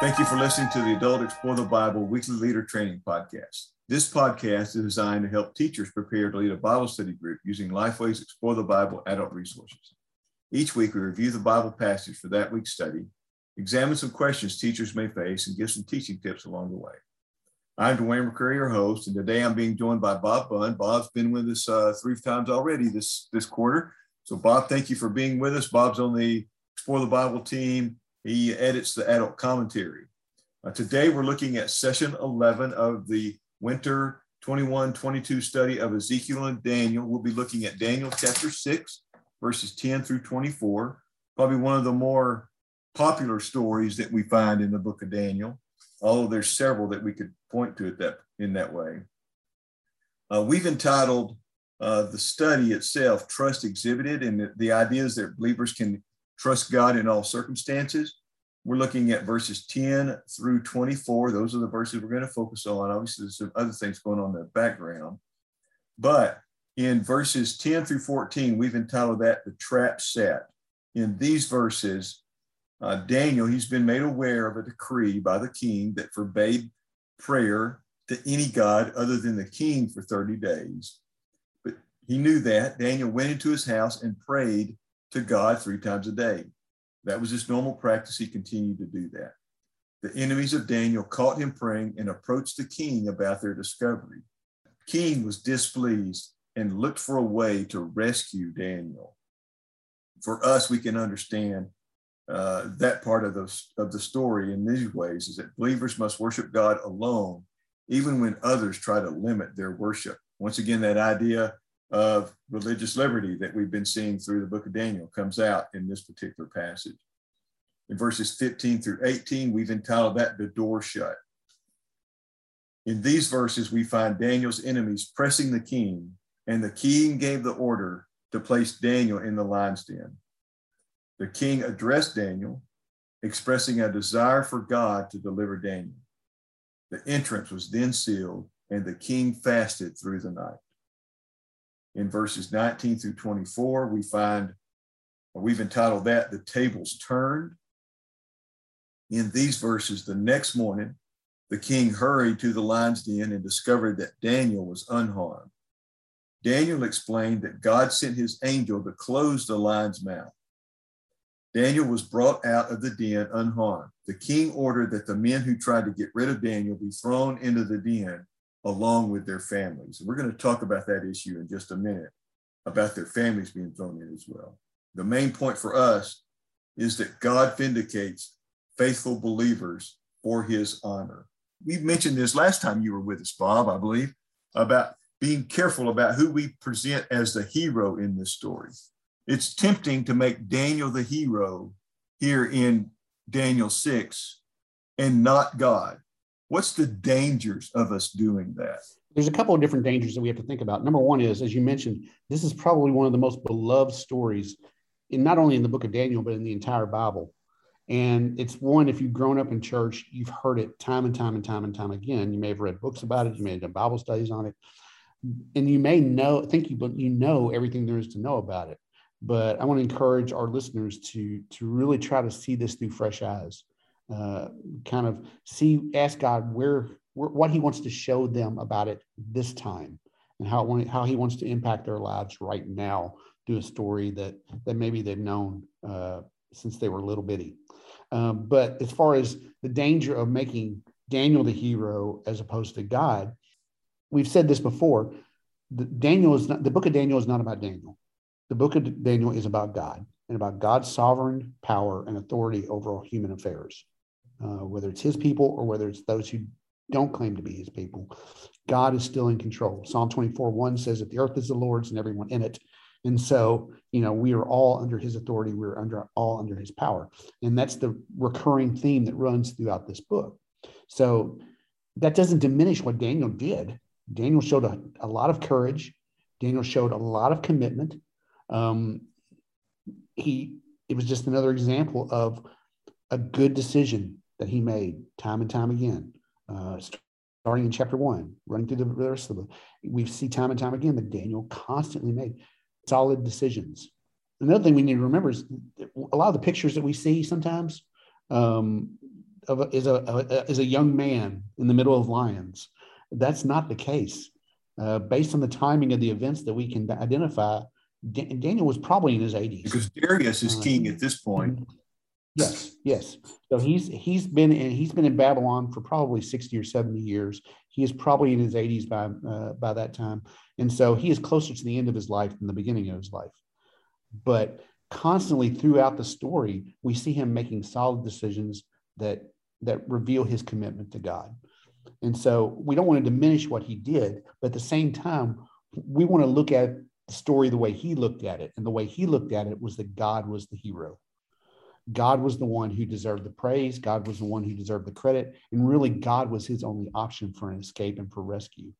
Thank you for listening to the Adult Explore the Bible Weekly Leader Training Podcast. This podcast is designed to help teachers prepare to lead a Bible study group using Lifeway's Explore the Bible adult resources. Each week, we review the Bible passage for that week's study, examine some questions teachers may face, and give some teaching tips along the way. I'm Dwayne McCrary, your host, and today I'm being joined by Bob Bunn. Bob's been with us uh, three times already this, this quarter. So, Bob, thank you for being with us. Bob's on the Explore the Bible team he edits the adult commentary. Uh, today, we're looking at session 11 of the winter 21 22 study of Ezekiel and Daniel. We'll be looking at Daniel chapter 6, verses 10 through 24, probably one of the more popular stories that we find in the book of Daniel, although there's several that we could point to it that, in that way. Uh, we've entitled uh, the study itself, Trust Exhibited, and the, the idea is that believers can trust God in all circumstances. We're looking at verses 10 through 24. Those are the verses we're going to focus on. Obviously, there's some other things going on in the background. But in verses 10 through 14, we've entitled that the trap set. In these verses, uh, Daniel, he's been made aware of a decree by the king that forbade prayer to any God other than the king for 30 days. But he knew that. Daniel went into his house and prayed to God three times a day. That was his normal practice. He continued to do that. The enemies of Daniel caught him praying and approached the king about their discovery. King was displeased and looked for a way to rescue Daniel. For us, we can understand uh, that part of the, of the story in these ways is that believers must worship God alone, even when others try to limit their worship. Once again, that idea of religious liberty that we've been seeing through the book of Daniel comes out in this particular passage. In verses 15 through 18, we've entitled that the door shut. In these verses, we find Daniel's enemies pressing the king, and the king gave the order to place Daniel in the lion's den. The king addressed Daniel, expressing a desire for God to deliver Daniel. The entrance was then sealed, and the king fasted through the night in verses 19 through 24, we find, we've entitled that The Tables Turned. In these verses, the next morning, the king hurried to the lion's den and discovered that Daniel was unharmed. Daniel explained that God sent his angel to close the lion's mouth. Daniel was brought out of the den unharmed. The king ordered that the men who tried to get rid of Daniel be thrown into the den along with their families. We're going to talk about that issue in just a minute, about their families being thrown in as well. The main point for us is that God vindicates faithful believers for his honor. We mentioned this last time you were with us, Bob, I believe, about being careful about who we present as the hero in this story. It's tempting to make Daniel the hero here in Daniel 6 and not God. What's the dangers of us doing that? There's a couple of different dangers that we have to think about. Number one is, as you mentioned, this is probably one of the most beloved stories, in not only in the book of Daniel, but in the entire Bible. And it's one, if you've grown up in church, you've heard it time and time and time and time again. You may have read books about it, you may have done Bible studies on it, and you may know, think you, you know everything there is to know about it. But I want to encourage our listeners to to really try to see this through fresh eyes uh, kind of see, ask God where, where, what He wants to show them about it this time, and how how He wants to impact their lives right now through a story that that maybe they've known uh, since they were little bitty. Um, but as far as the danger of making Daniel the hero as opposed to God, we've said this before. The, Daniel is not the book of Daniel is not about Daniel. The book of Daniel is about God and about God's sovereign power and authority over all human affairs uh, whether it's his people or whether it's those who don't claim to be his people. God is still in control. Psalm 24 1 says that the earth is the Lord's and everyone in it. And so, you know, we are all under his authority. We're under all under his power. And that's the recurring theme that runs throughout this book. So that doesn't diminish what Daniel did. Daniel showed a, a lot of courage. Daniel showed a lot of commitment. Um, he it was just another example of a good decision that he made time and time again, uh, starting in chapter one, running through the rest of the book. We see time and time again that Daniel constantly made solid decisions. Another thing we need to remember is a lot of the pictures that we see sometimes, um, of a, is a, a, is a young man in the middle of lions. That's not the case. Uh, based on the timing of the events that we can identify, D- Daniel was probably in his 80s. Because Darius is uh, king at this point. Yes, yes. So he's he's been in, he's been in Babylon for probably 60 or 70 years. He is probably in his 80s by uh, by that time. And so he is closer to the end of his life than the beginning of his life. But constantly throughout the story, we see him making solid decisions that that reveal his commitment to God. And so we don't want to diminish what he did, but at the same time, we want to look at the story the way he looked at it. And the way he looked at it was that God was the hero. God was the one who deserved the praise. God was the one who deserved the credit. And really, God was his only option for an escape and for rescue.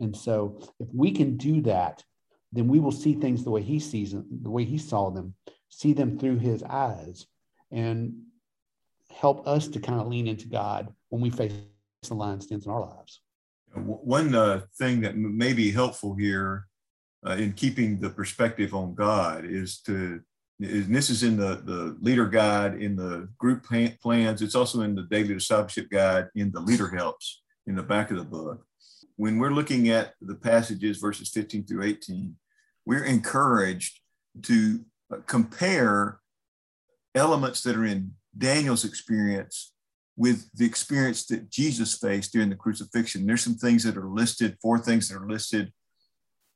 And so, if we can do that, then we will see things the way he sees them, the way he saw them, see them through his eyes, and help us to kind of lean into God when we face the lion's dens in our lives. One uh, thing that may be helpful here uh, in keeping the perspective on God is to, and this is in the, the leader guide, in the group plans, it's also in the daily discipleship guide, in the leader helps in the back of the book. When we're looking at the passages, verses 15 through 18, we're encouraged to uh, compare elements that are in Daniel's experience with the experience that Jesus faced during the crucifixion. There's some things that are listed, four things that are listed.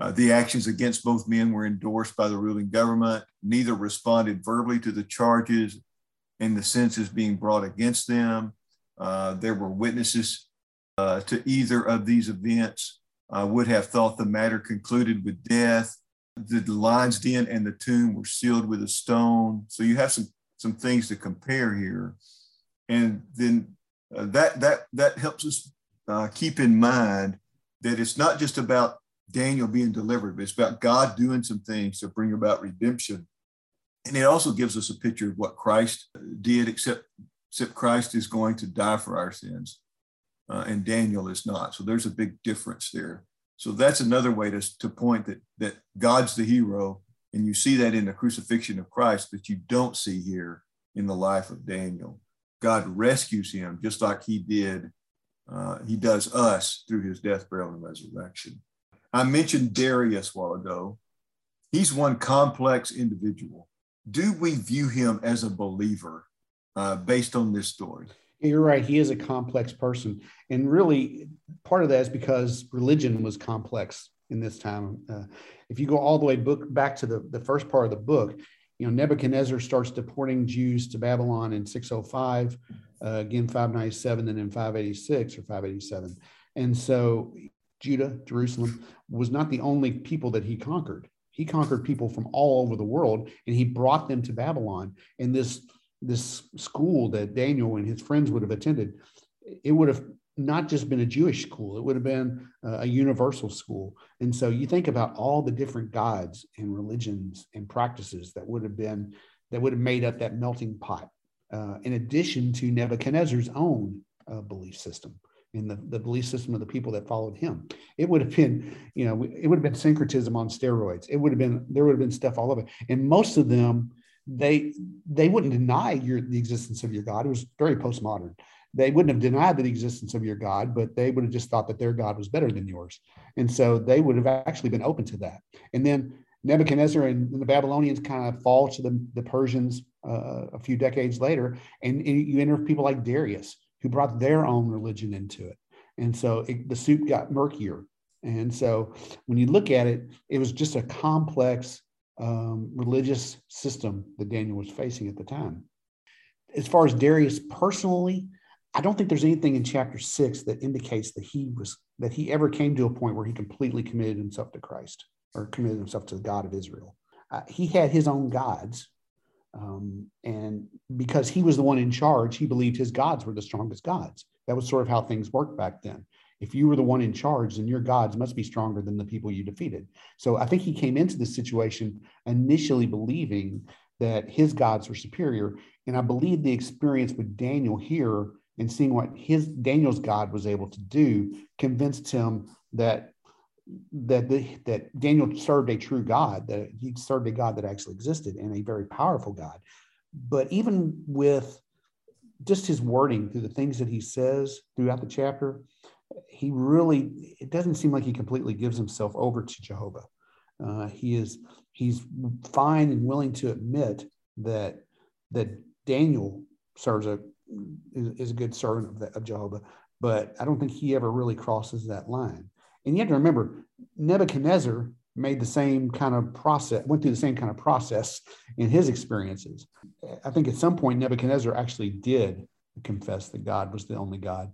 Uh, the actions against both men were endorsed by the ruling government. Neither responded verbally to the charges and the sentences being brought against them. Uh, there were witnesses uh, to either of these events. Would have thought the matter concluded with death. The lion's den and the tomb were sealed with a stone. So you have some some things to compare here and then uh, that that that helps us uh, keep in mind that it's not just about Daniel being delivered, but it's about God doing some things to bring about redemption. And it also gives us a picture of what Christ did, except except Christ is going to die for our sins, uh, and Daniel is not. So there's a big difference there. So that's another way to, to point that that God's the hero, and you see that in the crucifixion of Christ that you don't see here in the life of Daniel. God rescues him just like he did, uh, he does us through his death, burial, and resurrection. I mentioned Darius a while ago. He's one complex individual. Do we view him as a believer uh, based on this story? You're right. He is a complex person. And really, part of that is because religion was complex in this time. Uh, if you go all the way book back to the, the first part of the book, you know, Nebuchadnezzar starts deporting Jews to Babylon in 605, uh, again 597, and then 586 or 587. And so Judah, Jerusalem, was not the only people that he conquered. He conquered people from all over the world, and he brought them to Babylon. And this this school that Daniel and his friends would have attended, it would have not just been a Jewish school, it would have been a universal school. And so you think about all the different gods and religions and practices that would have been, that would have made up that melting pot, uh, in addition to Nebuchadnezzar's own uh, belief system in the, the belief system of the people that followed him. It would have been, you know, it would have been syncretism on steroids. It would have been, there would have been stuff all over. And most of them, they they wouldn't deny your the existence of your God. It was very postmodern they wouldn't have denied the existence of your God, but they would have just thought that their God was better than yours. And so they would have actually been open to that. And then Nebuchadnezzar and the Babylonians kind of fall to the, the Persians uh, a few decades later. And, and, you enter people like Darius, who brought their own religion into it. And so it, the soup got murkier. And so when you look at it, it was just a complex um, religious system that Daniel was facing at the time. As far as Darius personally, I don't think there's anything in chapter six that indicates that he was that he ever came to a point where he completely committed himself to Christ or committed himself to the God of Israel. Uh, he had his own gods, um, and because he was the one in charge, he believed his gods were the strongest gods. That was sort of how things worked back then. If you were the one in charge, then your gods must be stronger than the people you defeated. So I think he came into this situation initially believing that his gods were superior. And I believe the experience with Daniel here and seeing what his Daniel's God was able to do convinced him that that the, that Daniel served a true God, that he served a God that actually existed and a very powerful God. But even with just his wording through the things that he says throughout the chapter, he really it doesn't seem like he completely gives himself over to Jehovah. Uh, he is he's fine and willing to admit that that Daniel serves a is, is a good servant of, the, of Jehovah, but I don't think he ever really crosses that line. And you have to remember, Nebuchadnezzar made the same kind of process, went through the same kind of process in his experiences. I think at some point Nebuchadnezzar actually did confess that God was the only God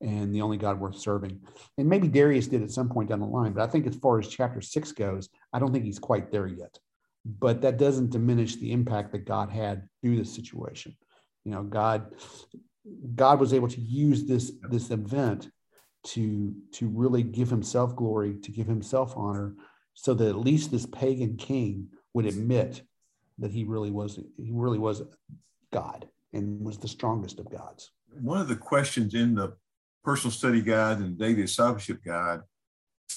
and the only God worth serving. And maybe Darius did at some point down the line, but I think as far as chapter six goes, I don't think he's quite there yet. But that doesn't diminish the impact that God had through this situation. You know, God, God was able to use this this event to to really give Himself glory, to give Himself honor, so that at least this pagan king would admit that he really was he really was God and was the strongest of gods. One of the questions in the personal study guide and daily discipleship guide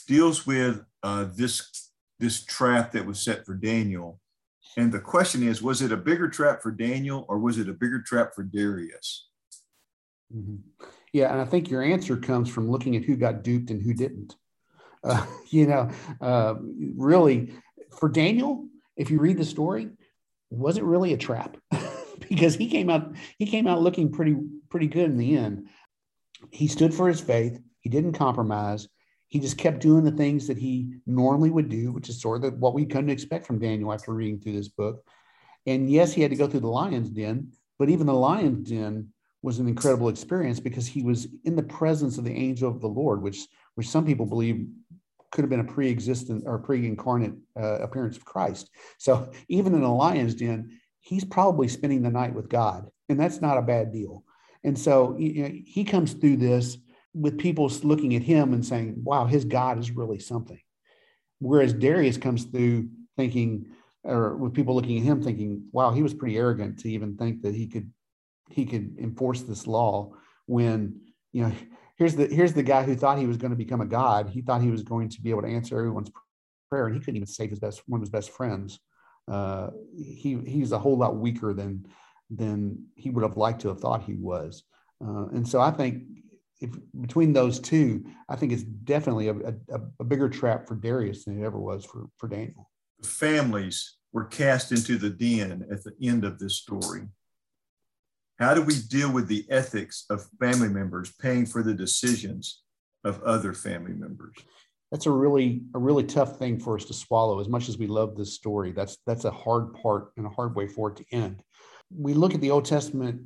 deals with uh, this this trap that was set for Daniel. And the question is, was it a bigger trap for Daniel or was it a bigger trap for Darius? Mm-hmm. Yeah, and I think your answer comes from looking at who got duped and who didn't. Uh, you know, uh, really, for Daniel, if you read the story, was it really a trap? because he came out he came out looking pretty pretty good in the end. He stood for his faith. He didn't compromise. He just kept doing the things that he normally would do, which is sort of what we come to expect from Daniel after reading through this book. And yes, he had to go through the lion's den, but even the lion's den was an incredible experience because he was in the presence of the angel of the Lord, which which some people believe could have been a pre-existent or pre-incarnate uh, appearance of Christ. So even in a lion's den, he's probably spending the night with God, and that's not a bad deal. And so you know, he comes through this with people looking at him and saying, "Wow, his God is really something." Whereas Darius comes through thinking, or with people looking at him thinking, "Wow, he was pretty arrogant to even think that he could he could enforce this law when you know here's the here's the guy who thought he was going to become a god. He thought he was going to be able to answer everyone's prayer, and he couldn't even save his best one of his best friends. Uh, he he's a whole lot weaker than than he would have liked to have thought he was. Uh, and so I think if between those two, I think it's definitely a, a, a bigger trap for Darius than it ever was for, for Daniel. Families were cast into the den at the end of this story. How do we deal with the ethics of family members paying for the decisions of other family members? That's a really a really tough thing for us to swallow. As much as we love this story, that's that's a hard part and a hard way for it to end. We look at the Old Testament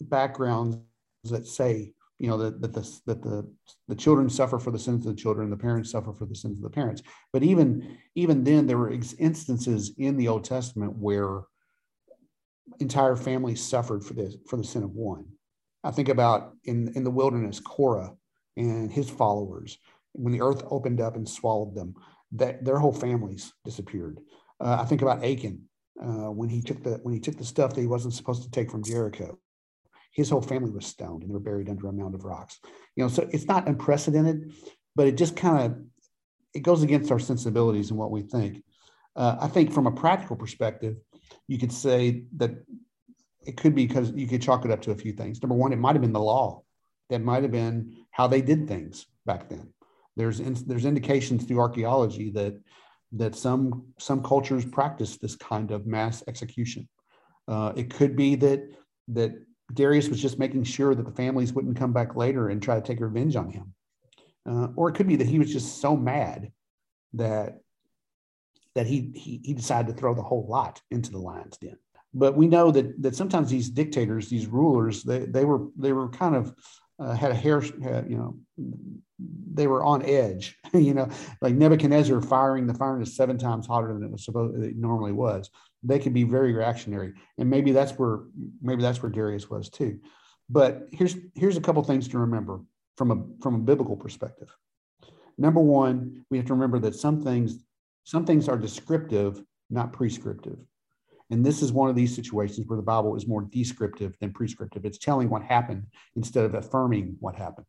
backgrounds that say, you know, that, that the that the the children suffer for the sins of the children, the parents suffer for the sins of the parents. But even even then, there were instances in the Old Testament where entire families suffered for this for the sin of one. I think about in in the wilderness, Korah and his followers when the earth opened up and swallowed them, that their whole families disappeared. Uh, I think about Achan uh, when he took the when he took the stuff that he wasn't supposed to take from Jericho. His whole family was stoned and they were buried under a mound of rocks. You know, so it's not unprecedented, but it just kind of it goes against our sensibilities and what we think. Uh, I think from a practical perspective, you could say that it could be because you could chalk it up to a few things. Number one, it might have been the law. That might have been how they did things back then. There's in, there's indications through archaeology that that some some cultures practice this kind of mass execution. Uh, it could be that that Darius was just making sure that the families wouldn't come back later and try to take revenge on him, uh, or it could be that he was just so mad that that he, he, he decided to throw the whole lot into the lion's den. But we know that that sometimes these dictators, these rulers, they, they were they were kind of uh, had a hair, you know, they were on edge, you know, like Nebuchadnezzar firing the furnace seven times hotter than it was supposed it normally was. They could be very reactionary, and maybe that's where maybe that's where Darius was too. But here's here's a couple things to remember from a from a biblical perspective. Number one, we have to remember that some things some things are descriptive, not prescriptive. And this is one of these situations where the Bible is more descriptive than prescriptive. It's telling what happened instead of affirming what happened.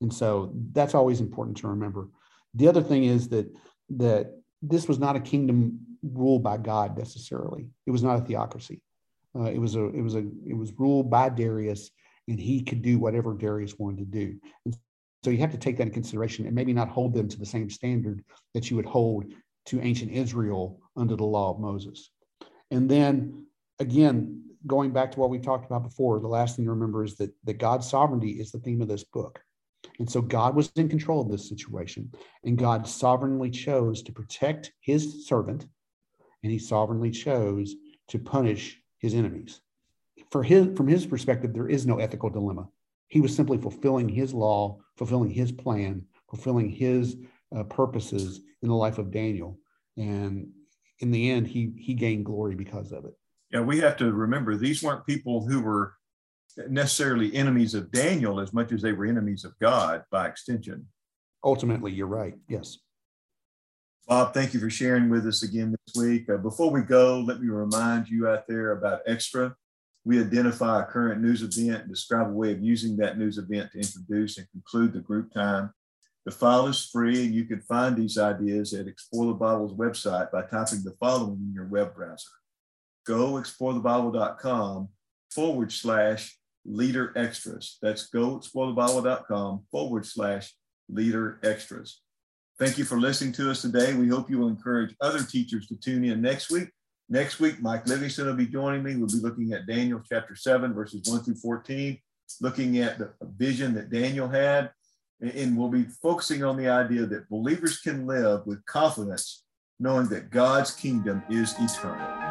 And so that's always important to remember. The other thing is that that this was not a kingdom ruled by God necessarily. It was not a theocracy. Uh, it was a it was a it was ruled by Darius, and he could do whatever Darius wanted to do. And so you have to take that in consideration and maybe not hold them to the same standard that you would hold to ancient Israel under the law of Moses. And then again, going back to what we talked about before, the last thing to remember is that, that God's sovereignty is the theme of this book. And so God was in control of this situation, and God sovereignly chose to protect his servant, and he sovereignly chose to punish his enemies. For his, from his perspective, there is no ethical dilemma. He was simply fulfilling his law, fulfilling his plan, fulfilling his uh, purposes in the life of Daniel. And in the end, he, he gained glory because of it. Yeah, we have to remember these weren't people who were necessarily enemies of Daniel as much as they were enemies of God by extension. Ultimately, you're right. Yes. Bob, thank you for sharing with us again this week. Uh, before we go, let me remind you out there about Extra. We identify a current news event and describe a way of using that news event to introduce and conclude the group time. The file is free, and you can find these ideas at Explore the Bible's website by typing the following in your web browser goexplorethebible.com forward slash leader extras. That's goexplorethebible.com forward slash leader extras. Thank you for listening to us today. We hope you will encourage other teachers to tune in next week. Next week, Mike Livingston will be joining me. We'll be looking at Daniel chapter 7, verses 1 through 14, looking at the vision that Daniel had. And we'll be focusing on the idea that believers can live with confidence, knowing that God's kingdom is eternal.